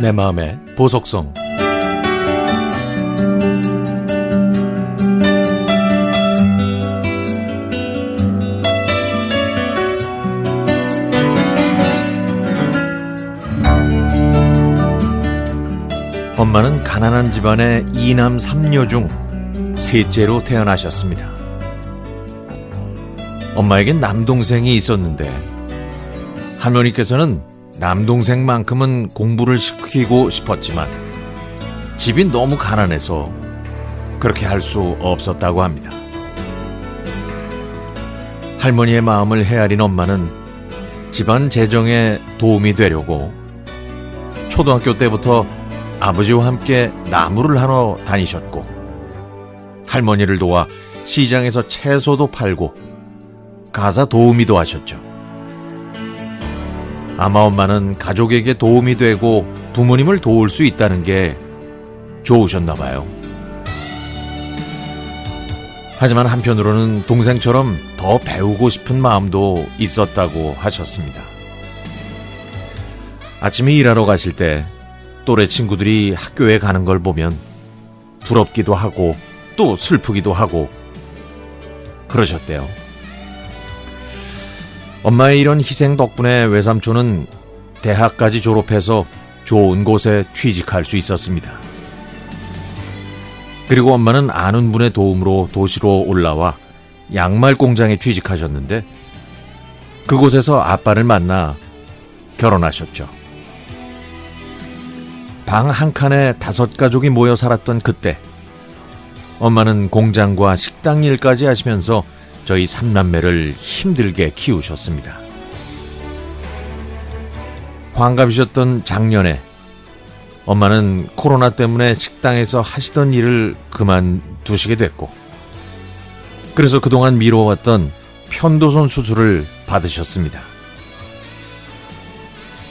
내 마음의 보석성 엄마는 가난한 집안의 이남 삼녀 중 셋째로 태어나셨습니다. 엄마에겐 남동생이 있었는데 할머니께서는 남동생만큼은 공부를 시키고 싶었지만 집이 너무 가난해서 그렇게 할 수 없었다고 합니다. 할머니의 마음을 헤아린 엄마는 집안 재정에 도움이 되려고 초등학교 때부터 아버지와 함께 나무를 하러 다니셨고 할머니를 도와 시장에서 채소도 팔고 가사 도우미도 하셨죠. 아마 엄마는 가족에게 도움이 되고 부모님을 도울 수 있다는 게 좋으셨나 봐요. 하지만 한편으로는 동생처럼 더 배우고 싶은 마음도 있었다고 하셨습니다. 아침에 일하러 가실 때 또래 친구들이 학교에 가는 걸 보면 부럽기도 하고 또 슬프기도 하고 그러셨대요. 엄마의 이런 희생 덕분에 외삼촌은 대학까지 졸업해서 좋은 곳에 취직할 수 있었습니다. 그리고 엄마는 아는 분의 도움으로 도시로 올라와 양말 공장에 취직하셨는데 그곳에서 아빠를 만나 결혼하셨죠. 방 한 칸에 다섯 가족이 모여 살았던 그때 엄마는 공장과 식당 일까지 하시면서 저희 삼남매를 힘들게 키우셨습니다. 환갑이셨던 작년에 엄마는 코로나 때문에 식당에서 하시던 일을 그만두시게 됐고, 그래서 그동안 미뤄왔던 편도선 수술을 받으셨습니다.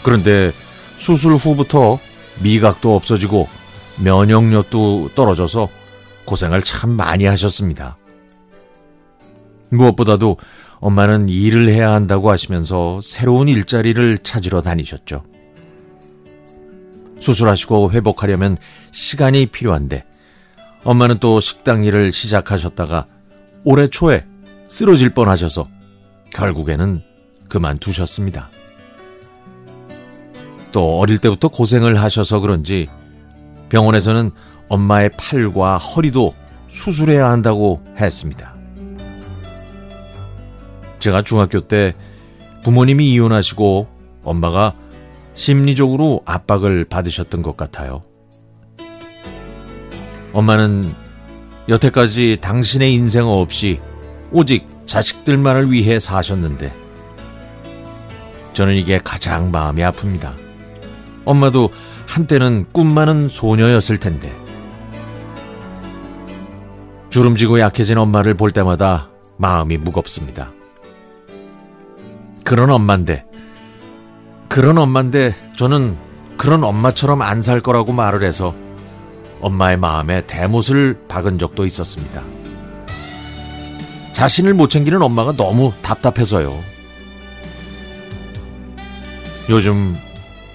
그런데 수술 후부터 미각도 없어지고 면역력도 떨어져서 고생을 참 많이 하셨습니다. 무엇보다도 엄마는 일을 해야 한다고 하시면서 새로운 일자리를 찾으러 다니셨죠. 수술하시고 회복하려면 시간이 필요한데 엄마는 또 식당 일을 시작하셨다가 올해 초에 쓰러질 뻔하셔서 결국에는 그만두셨습니다. 또 어릴 때부터 고생을 하셔서 그런지 병원에서는 엄마의 팔과 허리도 수술해야 한다고 했습니다. 제가 중학교 때 부모님이 이혼하시고 엄마가 심리적으로 압박을 받으셨던 것 같아요. 엄마는 여태까지 당신의 인생 없이 오직 자식들만을 위해 사셨는데 저는 이게 가장 마음이 아픕니다. 엄마도 한때는 꿈 많은 소녀였을 텐데 주름지고 약해진 엄마를 볼 때마다 마음이 무겁습니다. 그런 엄마인데, 그런 엄마인데 저는 그런 엄마처럼 안 살 거라고 말을 해서 엄마의 마음에 대못을 박은 적도 있었습니다. 자신을 못 챙기는 엄마가 너무 답답해서요. 요즘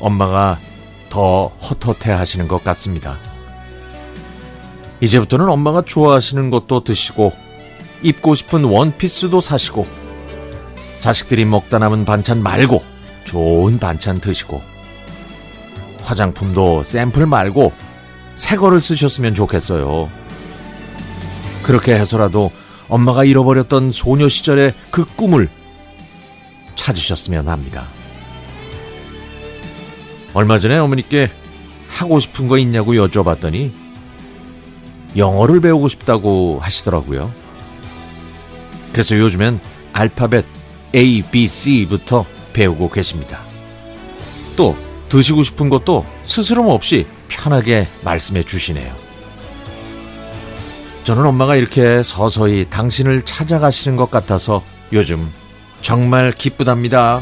엄마가 더 헛헛해 하시는 것 같습니다. 이제부터는 엄마가 좋아하시는 것도 드시고 입고 싶은 원피스도 사시고 자식들이 먹다 남은 반찬 말고 좋은 반찬 드시고 화장품도 샘플 말고 새 거를 쓰셨으면 좋겠어요. 그렇게 해서라도 엄마가 잃어버렸던 소녀 시절의 그 꿈을 찾으셨으면 합니다. 얼마 전에 어머니께 하고 싶은 거 있냐고 여쭤봤더니 영어를 배우고 싶다고 하시더라고요. 그래서 요즘엔 알파벳 A, B, C부터 배우고 계십니다. 또 드시고 싶은 것도 스스럼 없이 편하게 말씀해 주시네요. 저는 엄마가 이렇게 서서히 당신을 찾아가시는 것 같아서 요즘 정말 기쁘답니다.